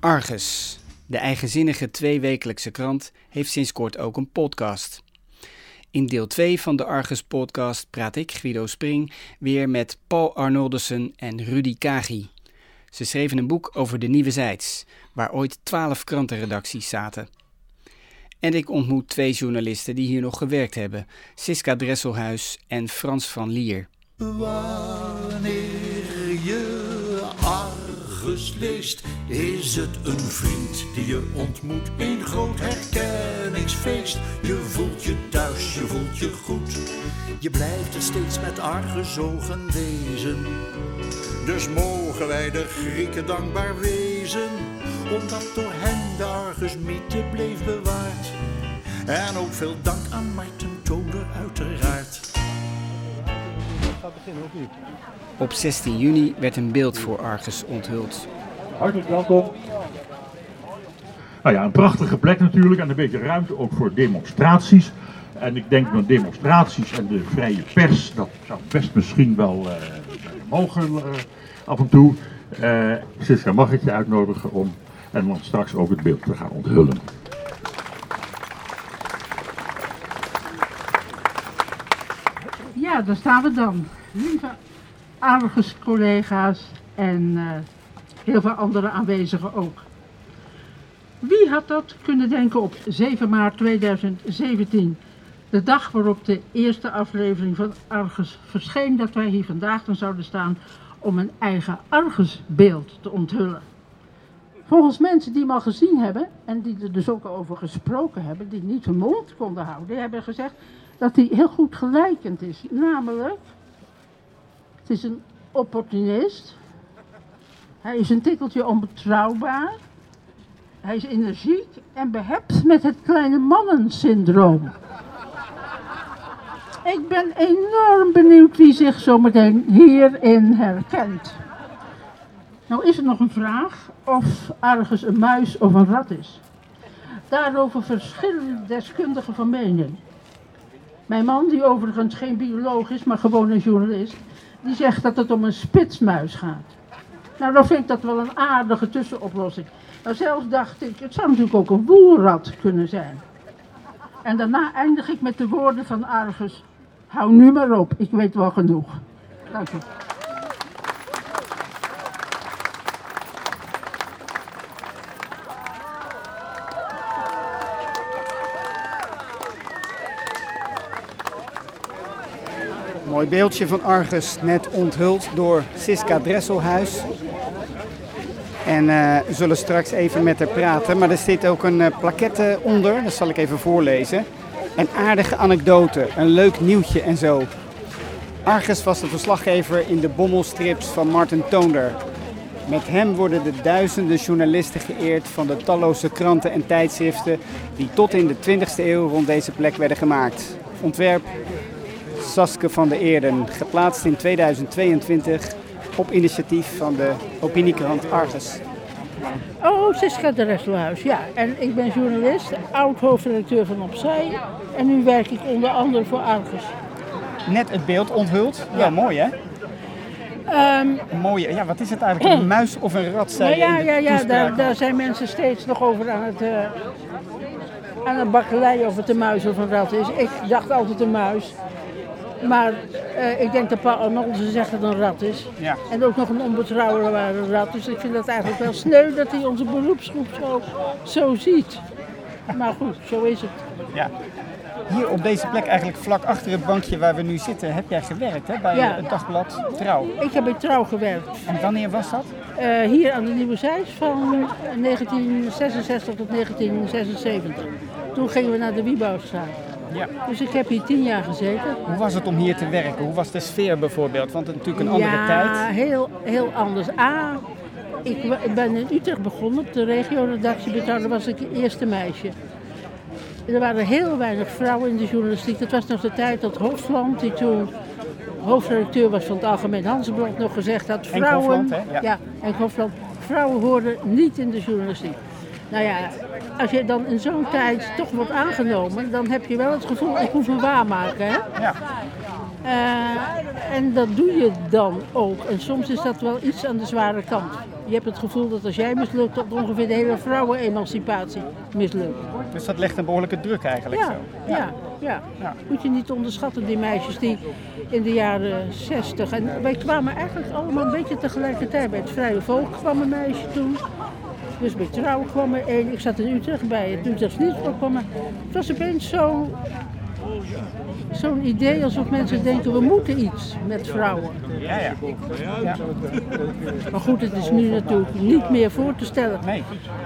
Argus, de eigenzinnige tweewekelijkse krant, heeft sinds kort ook een podcast. In deel 2 van de Argus podcast praat ik, Guido Spring, weer met Paul Arnoldussen en Rudy Kagi. Ze schreven een boek over de Nieuwe Zijds, waar ooit twaalf krantenredacties zaten. En ik ontmoet twee journalisten die hier nog gewerkt hebben, Siska Dresselhuis en Frans van Lier. Wanneer Leest, is het een vriend die je ontmoet. Een groot herkenningsfeest. Je voelt je thuis, je voelt je goed. Je blijft er steeds met argusogen wezen. Dus mogen wij de Grieken dankbaar wezen, omdat door hen de Argus-mythe bleef bewaard. En ook veel dank aan Marten Toner uiteraard. Op 16 juni werd een beeld voor Argus onthuld. Hartelijk welkom. Nou ja, een prachtige plek natuurlijk en een beetje ruimte ook voor demonstraties. En ik denk dat demonstraties en de vrije pers, dat zou best misschien wel eh, mogen eh, af en toe. Eh Siska, mag ik je uitnodigen om en dan straks ook het beeld te gaan onthullen. Ja, daar staan we dan. Lieve Argus collega's en eh, heel veel andere aanwezigen ook. Wie had dat kunnen denken op 7 maart 2017, de dag waarop de eerste aflevering van Argus verscheen, dat wij hier vandaag dan zouden staan om een eigen Argus-beeld te onthullen. Volgens mensen die hem al gezien hebben en die er dus ook over gesproken hebben, die niet hun mond konden houden, hebben gezegd dat hij heel goed gelijkend is. Namelijk, het is een opportunist, hij is een tikkeltje onbetrouwbaar, hij is energiek en behept met het kleine mannensyndroom. Ik ben enorm benieuwd wie zich zometeen hierin herkent. Nou is er nog een vraag of Argus een muis of een rat is. Daarover verschillen deskundigen van mening. Mijn man, die overigens geen bioloog is, maar gewoon een journalist, die zegt dat het om een spitsmuis gaat. Nou, dan vind ik dat wel een aardige tussenoplossing. Nou, zelfs dacht ik, het zou natuurlijk ook een woelrat kunnen zijn. En daarna eindig ik met de woorden van Argus. Hou nu maar op, ik weet wel genoeg. Dank u. Mooi beeldje van Argus, net onthuld door Siska Dresselhuis. En eh, we zullen straks even met haar praten. Maar er zit ook een eh, plaquette onder, dat zal ik even voorlezen. Een aardige anekdote, een leuk nieuwtje en zo. Argus was de verslaggever in de bommelstrips van Martin Toonder. Met hem worden de duizenden journalisten geëerd van de talloze kranten en tijdschriften die tot in de 20e eeuw rond deze plek werden gemaakt. Ontwerp Saske van der Eerden, geplaatst in 2022 op initiatief van de opiniekrant Argus. Oh, Siska de Restelhuis, ja. En ik ben journalist, oud-hoofdredacteur van Opzij. En nu werk ik onder andere voor Argus. Net het beeld onthuld. Ja, mooi hè? Ehm, mooie, ja, wat is het eigenlijk? Een muis of een rat? Zei nou je ja, ja, ja daar, daar zijn mensen steeds nog over aan het, eh aan het bakkeleien of het een muis of een rat is. Ik dacht altijd een muis. Maar eh, ik denk dat Paul Arnoldsen zegt dat het een rat is. Ja. En ook nog een onbetrouwbare rat. Dus ik vind dat eigenlijk wel sneu dat hij onze beroepsgroep zo, zo ziet. Maar goed, zo is het. Ja. Hier op deze plek, eigenlijk vlak achter het bankje waar we nu zitten, heb jij gewerkt hè, bij Ja. het dagblad Trouw. Ik heb bij Trouw gewerkt. En wanneer was dat? Eh, hier aan de Nieuwe Zijs van 1966 tot 1976. Toen gingen we naar de Wiebouwstraat. Ja. Dus ik heb hier tien jaar gezeten. Hoe was het om hier te werken? Hoe was de sfeer bijvoorbeeld? Want het is natuurlijk een andere ja, tijd. heel, heel anders. A, ik ben in Utrecht begonnen op de regioredactie. Daar was ik het eerste meisje. Er waren heel weinig vrouwen in de journalistiek. Dat was nog de tijd dat Hofland, die toen hoofdredacteur was van het Algemeen Handelsblad, nog gezegd had: vrouwen. Hofland, hè? Ja. ja, Hofland. Vrouwen hoorden niet in de journalistiek. Nou ja, als je dan in zo'n tijd toch wordt aangenomen, dan heb je wel het gevoel, ik moet me waarmaken. Hè? Ja. Eh, en dat doe je dan ook. En soms is dat wel iets aan de zware kant. Je hebt het gevoel dat als jij mislukt, dat ongeveer de hele vrouwenemancipatie mislukt. Dus dat legt een behoorlijke druk eigenlijk Ja, zo. ja, ja. Ja. Moet je niet onderschatten, die meisjes die in de jaren 60. En wij kwamen eigenlijk allemaal een beetje tegelijkertijd. Bij het Vrije Volk kwam een meisje toen. Dus bij Trouw er één. Ik zat in Utrecht bij het Utrechts er. Het was opeens zo- zo'n idee alsof mensen denken we moeten iets met vrouwen. Ja, ja. ja. Maar goed, het is nu natuurlijk niet meer voor te stellen.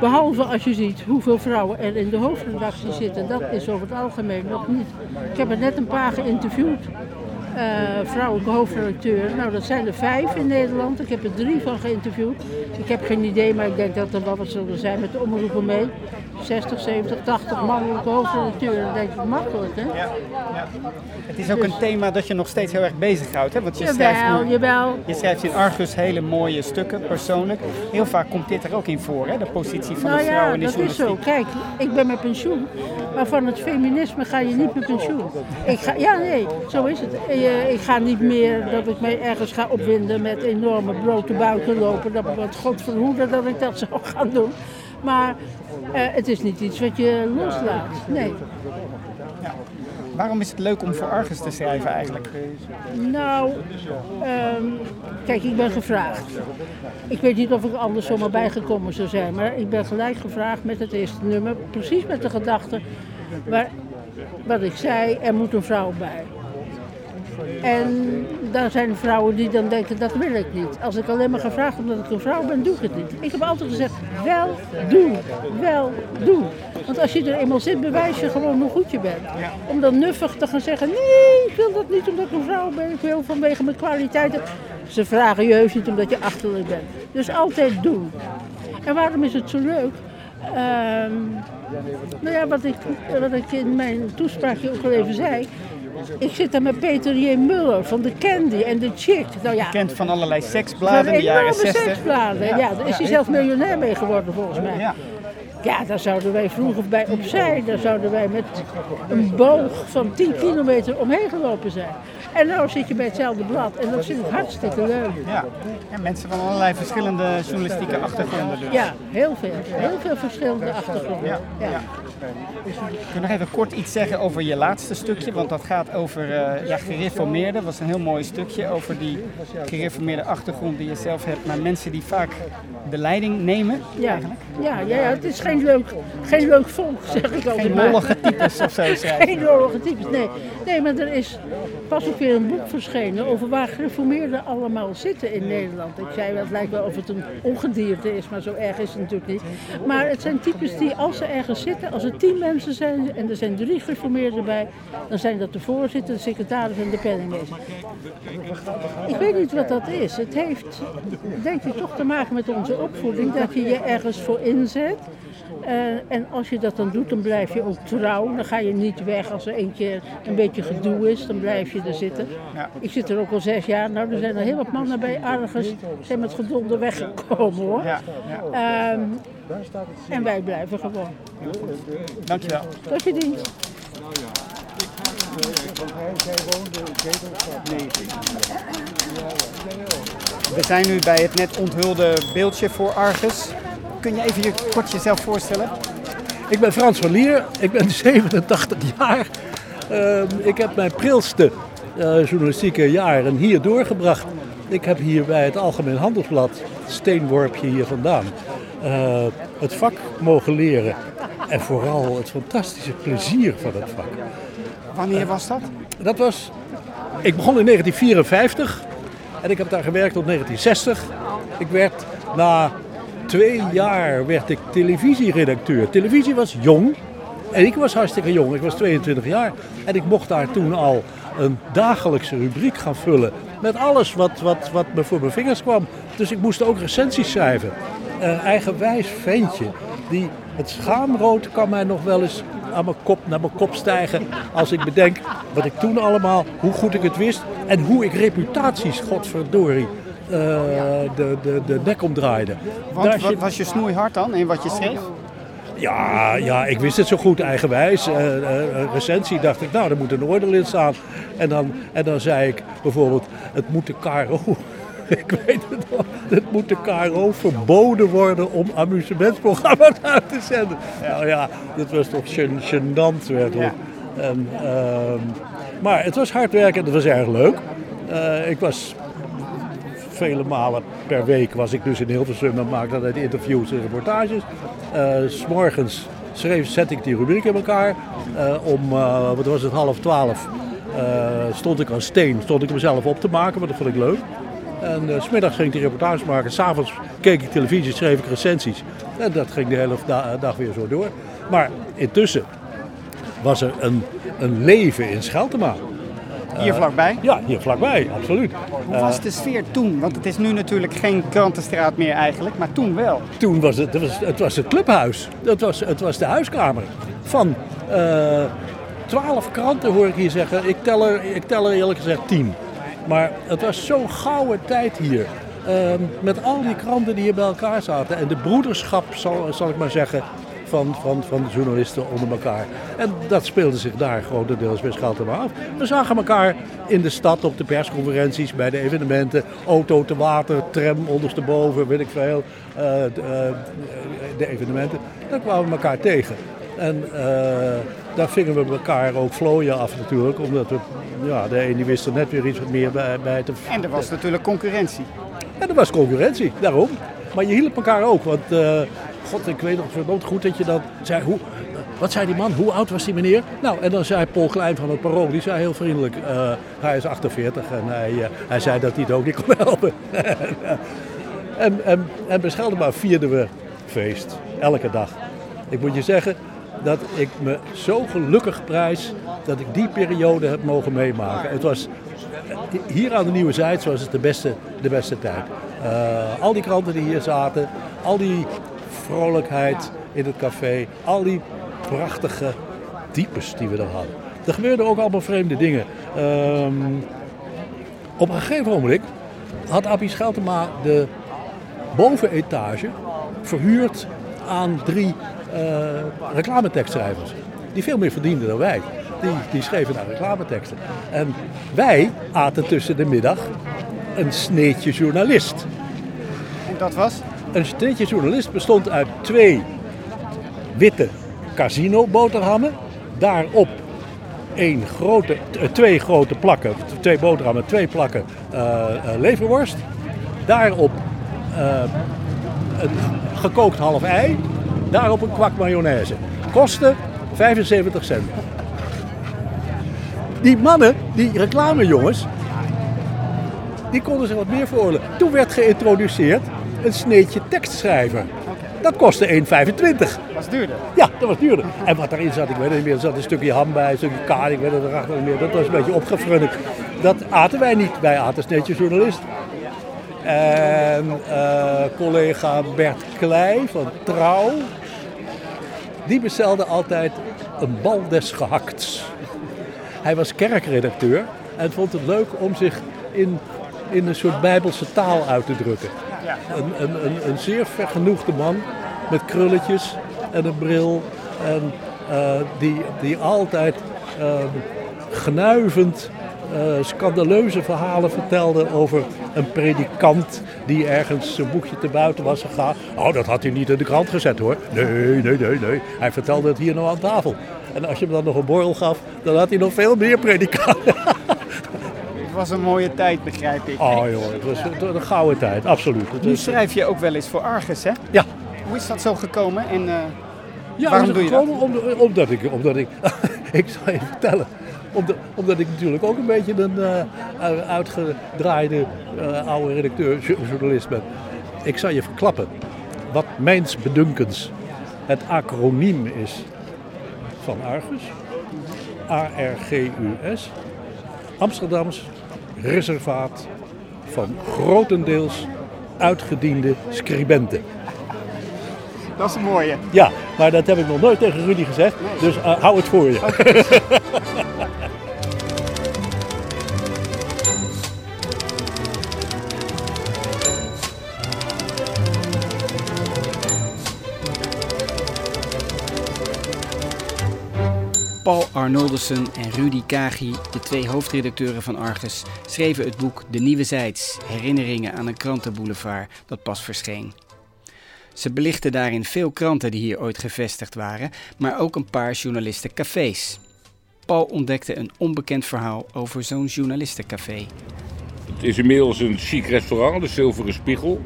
Behalve als je ziet hoeveel vrouwen er in de hoofdredactie zitten. Dat is over het algemeen nog niet. Ik heb er net een paar geïnterviewd. Eh, vrouwelijke hoofdredacteur. Nou, dat zijn er vijf in Nederland. Ik heb er drie van geïnterviewd. Ik heb geen idee, maar ik denk dat er wel wat zullen zijn met de omroepen mee. 60, 70, 80 mannelijke hoofdredacteuren. Denk ik makkelijk, hè? Ja, ja. Het is ook een thema dat je nog steeds heel erg bezighoudt. Hè? Want je schrijft, nu- jawel. je schrijft in Argus hele mooie stukken, persoonlijk. Heel vaak komt dit er ook in voor, hè? de positie van Nou de vrouw ja, in de dat is zo. Kijk, ik ben met pensioen, maar van het feminisme ga je niet met pensioen. Ik ga, ja, nee, zo is het. Eh, Ik ga niet meer dat ik mij ergens ga opwinden met enorme blote buiken lopen. Dat wat God verhoede dat ik dat zou gaan doen. Maar eh, het is niet iets wat je loslaat. Nee. Waarom is het leuk om voor Argus te schrijven eigenlijk? Nou, ehm, kijk, ik ben gevraagd. Ik weet niet of ik anders zomaar bijgekomen zou zijn, maar ik ben gelijk gevraagd met het eerste nummer, precies met de gedachte waar, wat ik zei, er moet een vrouw bij. En daar zijn vrouwen die dan denken, dat wil ik niet. Als ik alleen maar gevraagd omdat ik een vrouw ben, doe ik het niet. Ik heb altijd gezegd, wel doen, wel doen. Want als je er eenmaal zit, bewijs je gewoon hoe goed je bent. Om dan nuffig te gaan zeggen, nee, ik wil dat niet omdat ik een vrouw ben. Ik wil vanwege mijn kwaliteiten. Ze vragen je heus niet omdat je achterlijk bent. Dus altijd doen. En waarom is het zo leuk? Ehm, nou ja, wat ik, wat ik in mijn toespraakje ook al even zei. Ik zit daar met Peter J. Muller van de Candy en de Chick. Nou ja, Kent van allerlei seksbladen in de jaren enorme 60. seksbladen. Ja, daar is hij zelf miljonair mee geworden volgens mij. Ja. Ja, daar zouden wij vroeger bij opzij, daar zouden wij met een boog van 10 kilometer omheen gelopen zijn. En nu zit je bij hetzelfde blad en dat vind ik hartstikke leuk. Ja. ja, mensen van allerlei verschillende journalistieke achtergronden dus. Ja, heel veel. Heel veel verschillende achtergronden. Ja, Ja. ja. Kun je nog even kort iets zeggen over je laatste stukje? Want dat gaat over eh ja, gereformeerden. Dat was een heel mooi stukje over die gereformeerde achtergrond die je zelf hebt. Maar mensen die vaak de leiding nemen. Ja, ja, ja, ja, het is geen leuk, geen leuk volk, zeg ik altijd Geen maar. lollige types of zo. Geen lollige types, nee. Nee, maar er is pas ook weer een boek verschenen over waar gereformeerden allemaal zitten in Nederland. Ik zei wel, het lijkt wel of het een ongedierte is, maar zo erg is het natuurlijk niet. Maar het zijn types die als ze ergens zitten, als er tien mensen zijn en er zijn drie gereformeerden bij, dan zijn dat de voorzitter, de secretaris en de penningmeester. Ik weet niet wat dat is. Het heeft denk ik toch te maken met onze opvoeding, dat je je ergens voor inzet. Eh, en als je dat dan doet, dan blijf je ook trouw. Dan ga je niet weg als er een keer een beetje gedoe is. Dan blijf je er zitten. Ja. Ik zit er ook al zes jaar. Nou, er zijn er heel wat mannen bij Argus. zijn met gedonder weggekomen hoor. Ja, ja. Ehm, en wij blijven gewoon. Dankjewel. Tot je dienst. We zijn nu bij het net onthulde beeldje voor Argus. Kun je even je kort jezelf voorstellen? Ik ben Frans van Lier, ik ben 87 jaar. Ehm, ik heb mijn prilste eh, journalistieke jaren hier doorgebracht. Ik heb hier bij het Algemeen Handelsblad, steenworpje hier vandaan, eh, het vak mogen leren. En vooral het fantastische plezier van het vak. Wanneer was dat? Dat was, ik begon in 1954 en ik heb daar gewerkt tot 1960. Ik werd na twee jaar werd ik televisieredacteur. Televisie was jong en ik was hartstikke jong. Ik was 22 jaar en ik mocht daar toen al een dagelijkse rubriek gaan vullen met alles wat, wat, wat me voor mijn vingers kwam. Dus ik moest ook recensies schrijven. Een eigenwijs ventje die het schaamrood kan mij nog wel eens aan mijn kop, naar mijn kop stijgen als ik bedenk wat ik toen allemaal, hoe goed ik het wist en hoe ik reputaties, godverdorie, de, de, de nek omdraaide. Want Daar wat zit- was je snoeihard dan in wat je schreef? Ja, ja, ik wist het zo goed, eigenwijs. Eh, eh, een recensie dacht ik, nou, er moet een oordeel in staan. En dan, en dan zei ik bijvoorbeeld, het moet de KRO... Ik weet het nog. Het moet de KRO verboden worden om amusementsprogramma's uit te zenden. Nou ja, dat was toch gen- gênant werkelijk. En, ehm, maar het was hard werken en het was erg leuk. Eh, ik was vele malen per week was ik dus in Hilversum en maakte dan interviews en reportages. Eh, S morgens schreef, zette ik die rubriek in elkaar. Eh, om, eh, wat was het, half twaalf stond ik aan steen, stond ik mezelf op te maken, want dat vond ik leuk. En s smiddags ging ik die reportages maken. S'avonds keek ik televisie, schreef ik recensies. En dat ging de hele da- dag weer zo door. Maar intussen was er een, een leven in Scheltema. Hier vlakbij. Ja, hier vlakbij, absoluut. Hoe was de sfeer toen? Want het is nu natuurlijk geen krantenstraat meer eigenlijk, maar toen wel. Toen was het, het, was, het was het clubhuis. Het was, het was de huiskamer. Van eh, twaalf kranten hoor ik hier zeggen. Ik tel, er, ik tel er eerlijk gezegd tien. Maar het was zo'n gouden tijd hier. Ehm, met al die kranten die hier bij elkaar zaten. En de broederschap, zal, zal ik maar zeggen, van, van, van de journalisten onder elkaar. En dat speelde zich daar grotendeels bij Scheltema af. We zagen elkaar in de stad op de persconferenties, bij de evenementen. Auto te water, tram ondersteboven, weet ik veel. eh, de, eh, de evenementen. Daar kwamen we elkaar tegen. En eh, daar vingen we elkaar ook vlooien af natuurlijk. Omdat we, ja, de een die wist er net weer iets wat meer bij, bij te En er was natuurlijk concurrentie. en er was concurrentie, daarom. Maar je hielp elkaar ook, want god, ik weet nog verdomd goed dat je dan zei, hoe, wat zei die man, hoe oud was die meneer? Nou, en dan zei Paul Klein van het Parool, die zei heel vriendelijk, eh, hij is 48 en hij, eh, hij zei dat hij het ook niet kon helpen. en, en, en bij vierden we feest, elke dag. Ik moet je zeggen dat ik me zo gelukkig prijs dat ik die periode heb mogen meemaken. Het was hier aan de Nieuwe Zijds was het de beste, de beste tijd. Eh, al die kranten die hier zaten, al die vrolijkheid in het café, al die prachtige types die we er hadden. Er gebeurden ook allemaal vreemde dingen. Ehm, op een gegeven moment had Appie Scheltema de bovenetage verhuurd aan drie eh reclametekstschrijvers. Die veel meer verdienden dan wij. Die, die schreven daar reclameteksten. En wij aten tussen de middag een sneetje journalist. En dat was? Een sneetje journalist bestond uit twee witte casino boterhammen. Daarop één grote, t- twee grote plakken, twee boterhammen, twee plakken eh, eh, leverworst. Daarop eh, een gekookt half ei. Daarop een kwak mayonaise. Kostte 75 cent. Die mannen, die reclamejongens, die konden zich wat meer veroorloven. Toen werd geïntroduceerd een sneetje tekstschrijver. Dat kostte 1,25. Was duurder. Ja, dat was duurder. En wat daarin zat, ik weet het niet meer. Er zat een stukje ham bij, een stukje kaas, ik weet het erachter niet meer. Dat was een beetje opgefrunnikt. Dat aten wij niet. Wij aten sneetje journalist. En eh, collega Bert Kleij van Trouw, die bestelde altijd een bal des gehakts. Hij was kerkredacteur en vond het leuk om zich in, in een soort bijbelse taal uit te drukken. Een, een, een, een zeer vergenoegde man met krulletjes en een bril. En eh, die, die altijd eh, gnuivend eh, scandaleuze verhalen vertelde over een predikant die ergens zijn boekje te buiten was gegaan. Oh, dat had hij niet in de krant gezet hoor. Nee, nee, nee, nee. Hij vertelde het hier nou aan tafel. En als je hem dan nog een borrel gaf, dan had hij nog veel meer predikanten. Het was een mooie tijd, begrijp ik. Oh joh, het was een, een gouden tijd, absoluut. Het Nu schrijf je ook wel eens voor Argus, hè? ja, Hoe is dat zo gekomen? En eh, Ja, Waarom doe je dat? Om- omdat ik, omdat ik, ik zal je vertellen, omdat, omdat ik natuurlijk ook een beetje een eh, uitgedraaide eh, oude redacteur, jo- journalist ben. Ik zal je verklappen wat mijns bedunkens het acroniem is van Argus. A-R-G-U-S. Amsterdams reservaat van grotendeels uitgediende scribenten. dat is een mooie. Ja, maar dat heb ik nog nooit tegen Rudy gezegd. Dus eh, hou het voor je. Arnoldersen en Rudy Kagi, de twee hoofdredacteuren van Argus, schreven het boek De Nieuwe Zijds, herinneringen aan een krantenboulevard dat pas verscheen. Ze belichten daarin veel kranten die hier ooit gevestigd waren, maar ook een paar journalistencafés. Paul ontdekte een onbekend verhaal over zo'n journalistencafé. Het is inmiddels een chic restaurant, de Zilveren Spiegel.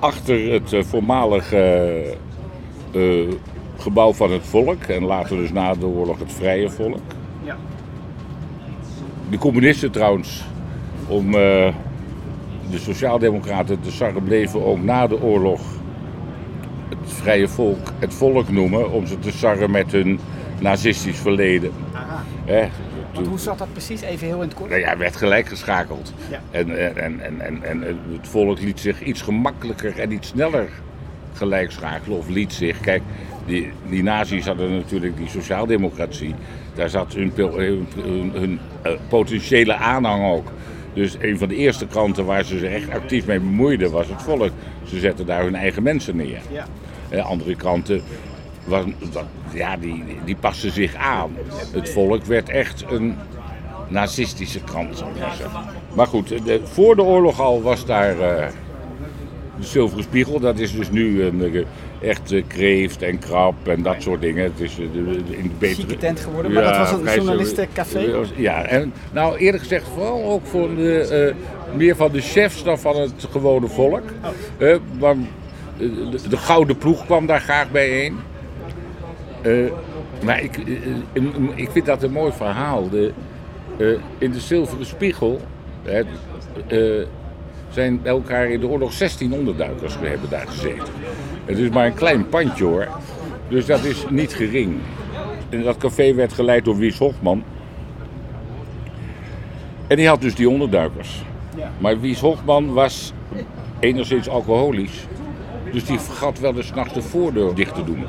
Achter het uh, voormalige uh, gebouw van het volk en later dus na de oorlog het vrije volk. Ja. De communisten trouwens, om uh, de sociaaldemocraten te sarren, bleven ook na de oorlog het vrije volk het volk noemen, om ze te sarren met hun nazistisch verleden. Hoe zat dat precies? Even heel in het kort. Nou ja, werd gelijk geschakeld. Ja. En, en, en, en, en het volk liet zich iets gemakkelijker en iets sneller gelijk schakelen. Of liet zich. Kijk, die, die nazi's hadden natuurlijk die sociaaldemocratie. Daar zat hun, hun, hun, uh, potentiële aanhang ook. Dus een van de eerste kranten waar ze zich echt actief mee bemoeiden was het volk. Ze zetten daar hun eigen mensen neer. Ja. Uh, andere kranten was, ja, die, die pasten zich aan. Het volk werd echt een nazistische krant, zou ik maar zeggen. Maar goed, de, voor de oorlog al was daar uh, de Zilveren Spiegel. Dat is dus nu een echt uh, kreeft en krab en dat soort dingen. Het is in de betere... tent geworden, maar dat was een journalistencafé? Ja, en nou eerlijk gezegd vooral ook voor de, meer van de chefs dan van het gewone volk. Oh. Want, de, de gouden ploeg kwam daar graag bijeen. Uh, maar ik, ik vind dat een mooi verhaal. De, in de Zilveren Spiegel zijn bij elkaar in de oorlog 16 onderduikers hebben daar gezeten. Het is maar een klein pandje hoor. Dus dat is niet gering. En dat café werd geleid door Wies Hofman. En die had dus die onderduikers. Maar Wies Hofman was enigszins alcoholisch. Dus die vergat wel eens nachts de voordeur dicht te doen.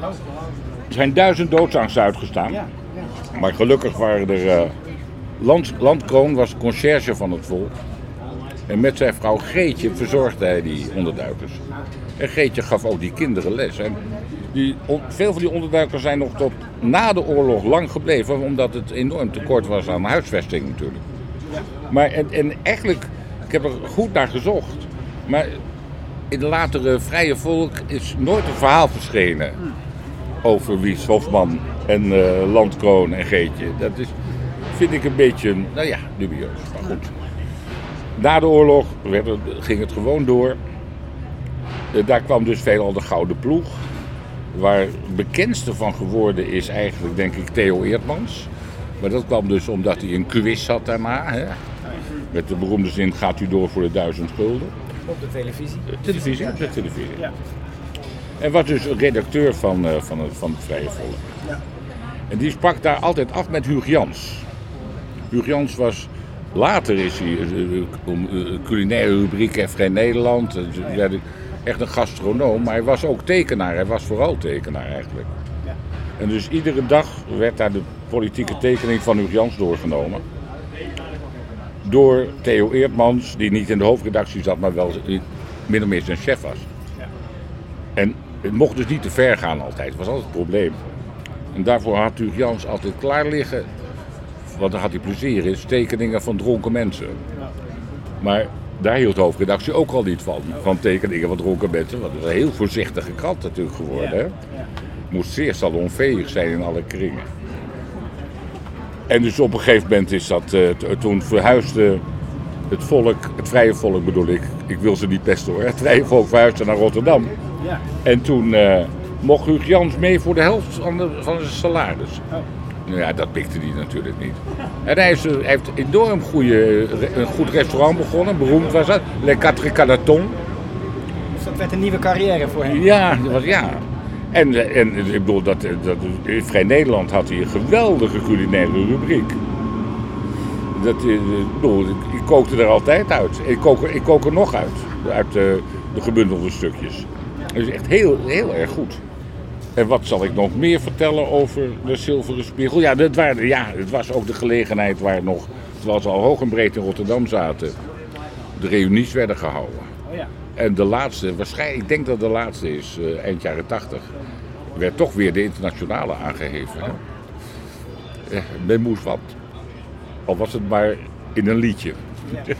Er zijn duizend doodsangst uitgestaan. Maar gelukkig waren er... Uh, Land, Landkroon was conciërge van het volk. En met zijn vrouw Geetje verzorgde hij die onderduikers. En Geetje gaf ook die kinderen les. En die, veel van die onderduikers zijn nog tot na de oorlog lang gebleven, omdat het enorm tekort was aan huisvesting natuurlijk. Maar en, en eigenlijk, ik heb er goed naar gezocht, maar in de latere Vrije Volk is nooit een verhaal verschenen over Wies Hofman en uh, Landkroon en Geetje. Dat is, vind ik een beetje, nou ja, dubieus. Maar goed. Na de oorlog werd het, ging het gewoon door. Uh, daar kwam dus veelal de Gouden Ploeg. Waar bekendste van geworden is eigenlijk, denk ik, Theo Eertmans. Maar dat kwam dus omdat hij een quiz had daarna. Hè? Met de beroemde zin, gaat u door voor de duizend gulden. Op de televisie? De televisie, op de televisie. Ja. En was dus redacteur van, uh, van, het, van het Vrije Volk. Ja. En die sprak daar altijd af met Huug Jans. Huug Jans was, later is hij uh, culinaire rubriek Vrij Nederland. Uh, echt een gastronoom, maar hij was ook tekenaar. Hij was vooral tekenaar eigenlijk. Ja. En dus iedere dag werd daar de politieke tekening van Huug Jans doorgenomen. Door Theo Eertmans, die niet in de hoofdredactie zat, maar wel min of meer zijn chef was. En het mocht dus niet te ver gaan altijd, dat was altijd het probleem. En daarvoor had Huug Jans altijd klaar liggen, want daar had hij plezier in, tekeningen van dronken mensen. Maar daar hield de hoofdredactie ook al niet van, van tekeningen van dronken mensen. Want het was een heel voorzichtige krant natuurlijk geworden. Hè? Moest zeer salonveeg zijn in alle kringen. En dus op een gegeven moment is dat, uh, toen verhuisde het volk, het vrije volk bedoel ik, ik wil ze niet pesten hoor, het vrije volk verhuisde naar Rotterdam. Ja. En toen uh, mocht Huug Jans mee voor de helft van, de, van zijn salaris. Oh. Nou ja, dat pikte hij natuurlijk niet. En hij, is, hij heeft een enorm goede, een goed restaurant begonnen, beroemd was dat, Le Quatre Canaton. Dus dat werd een nieuwe carrière voor hem? Ja, dat was, ja. En, en ik bedoel, dat, dat, in Vrij Nederland had hij een geweldige culinaire rubriek. Dat, eh, ik, bedoel, ik kookte er altijd uit. Ik kook, ik kook er nog uit, uit de, de gebundelde stukjes. Dat is echt heel, heel erg goed. En wat zal ik nog meer vertellen over de Zilveren Spiegel? Ja, dat waren, ja, het was ook de gelegenheid waar nog, terwijl ze al hoog en breed in Rotterdam zaten, de reunies werden gehouden. Oh ja. En de laatste, waarschijnlijk, ik denk dat de laatste is, uh, eind jaren 80, werd toch weer de internationale aangeheven. eh, men moest wat. Al was het maar in een liedje.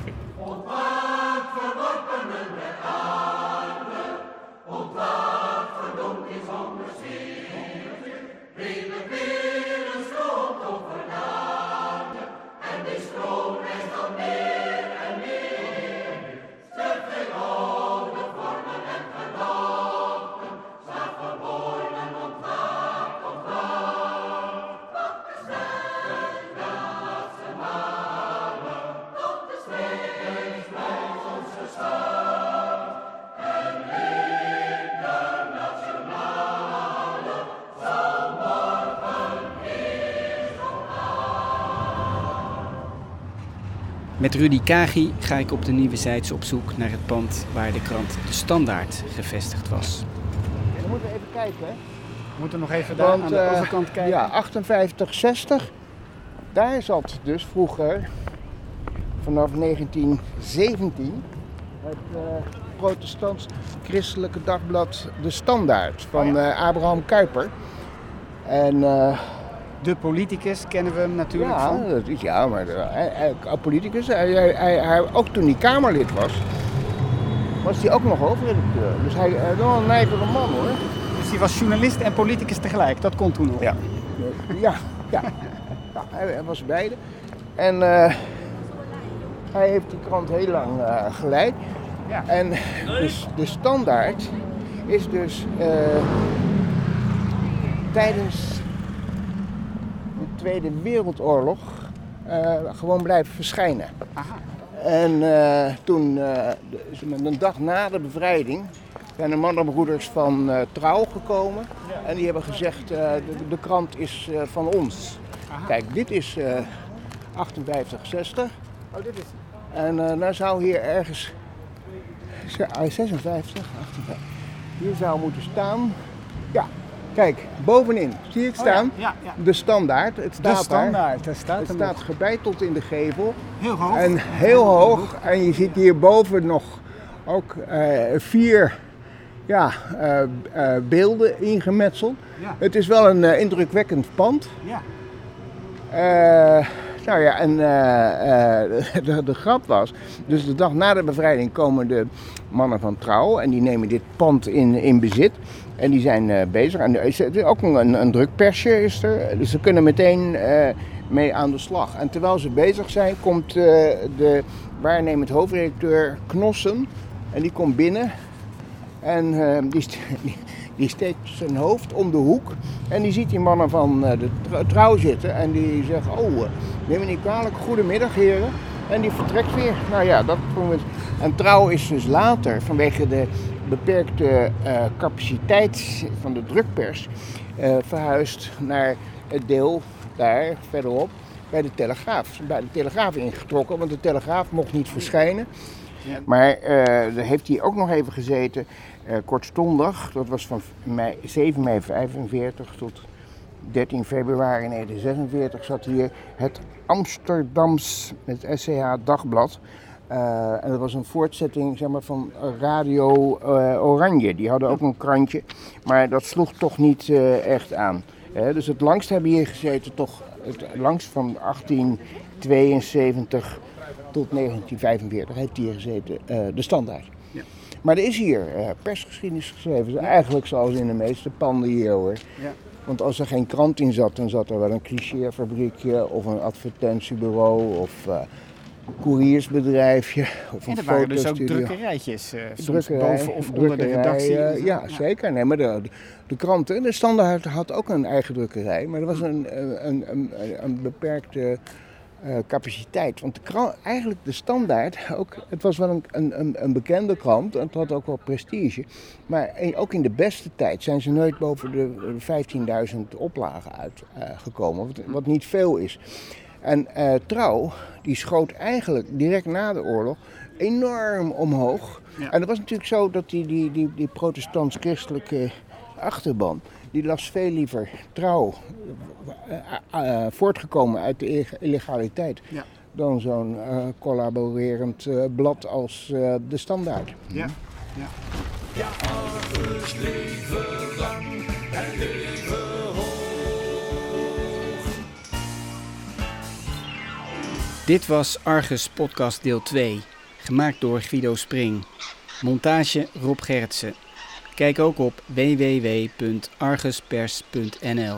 Met Rudy Kagi ga ik op de Nieuwe Zijds op zoek naar het pand waar de krant De Standaard gevestigd was. Dan moeten we even kijken. hè. We moeten nog even daar Want, aan de eh, overkant kijken. Ja, 58, 60. Daar zat dus vroeger, vanaf 1917, het eh, protestants-christelijke dagblad De Standaard van Oh eh, Abraham Kuyper. En eh, De politicus kennen we hem natuurlijk ja, van. dat is, ja, maar de, hij, hij- politicus, hij, hij, ook toen hij Kamerlid was, was hij ook nog hoofdredacteur. Dus hij is wel een nijvere man hoor. Dus hij was journalist en politicus tegelijk. Dat kon toen nog. Ja. Ja, ja. ja hij, was beide. En eh, hij heeft die krant heel lang eh, geleid. Ja. En dus de standaard is dus eh, tijdens de Tweede Wereldoorlog eh, gewoon blijven verschijnen. Aha. En eh, toen, de, een dag na de bevrijding, zijn de mannenbroeders van Trouw gekomen. En die hebben gezegd, de, de krant is van ons. Kijk, dit is eh 58, 60. Oh, dit is... En eh nou zou hier ergens, ze- ah, 56, 58, hier zou moeten staan. Ja, kijk, bovenin, zie je het staan? Oh ja, ja, ja. De standaard, het De staat daar. Standaard, daar staat Het staat gebeiteld in de gevel. Heel hoog. En heel hoog. En je ziet hierboven nog ook eh, vier ja, eh, eh, beelden ingemetseld. Ja. Het is wel een indrukwekkend pand. Ja. Nou ja, en de, de grap was, dus de dag na de bevrijding komen de mannen van Trouw en die nemen dit pand in, in bezit. En die zijn eh, bezig. En er is er is ook een, een drukpersje is er, dus ze kunnen meteen eh, mee aan de slag. En terwijl ze bezig zijn, komt eh, de waarnemend hoofdredacteur Knossen en die komt binnen en eh, die, st- die, die steekt zijn hoofd om de hoek. En die ziet die mannen van eh, de tr- trouw zitten. En die zegt, oh, eh, neem me niet kwalijk, goedemiddag heren. En die vertrekt weer. Nou ja, dat we. En trouw is dus later, vanwege de beperkte eh, capaciteit van de drukpers, eh, verhuisd naar het deel daar verderop bij de Telegraaf. Bij de Telegraaf ingetrokken, want de Telegraaf mocht niet verschijnen. Maar eh, daar heeft hij ook nog even gezeten, eh, kortstondig. Dat was van mei, 7 mei 45 tot 13 februari 1946 zat hier het Amsterdams, het SCH Dagblad. Eh, en dat was een voortzetting zeg maar, van Radio eh, Oranje. Die hadden ook een krantje, maar dat sloeg toch niet eh, echt aan. Dus het langst hebben hier gezeten, toch het langst van 1872 tot 1945 heeft hier gezeten, de standaard. Ja. Maar er is hier persgeschiedenis geschreven, dus eigenlijk zoals in de meeste panden hier hoor. Ja. Want als er geen krant in zat, dan zat er wel een clichéfabriekje of een advertentiebureau of couriersbedrijfje of een En er waren dus ook drukkerijtjes. eh soms Drukkerij, boven of onder de redactie. eh, ja, zeker. Nee, maar de, de, kranten, de Standaard had ook een eigen drukkerij, maar er was een, een, een, een, beperkte eh, capaciteit. Want de krant, eigenlijk de Standaard, ook, het was wel een, een, een, een bekende krant en het had ook wel prestige. Maar ook in de beste tijd zijn ze nooit boven de 15.000 oplagen uitgekomen, wat, wat niet veel is. En eh, Trouw, die schoot eigenlijk direct na de oorlog enorm omhoog. Ja. En het was natuurlijk zo dat die, die, die, die protestants-christelijke achterban, die las veel liever Trouw, eh, eh, voortgekomen uit de ille- illegaliteit, Ja. dan zo'n eh, collaborerend eh, blad als eh, De Standaard. Ja. ja. Argus leven lang Dit was Argus Podcast deel 2, gemaakt door Guido Spring. Montage Rob Gertsen. Kijk ook op www.arguspers.nl.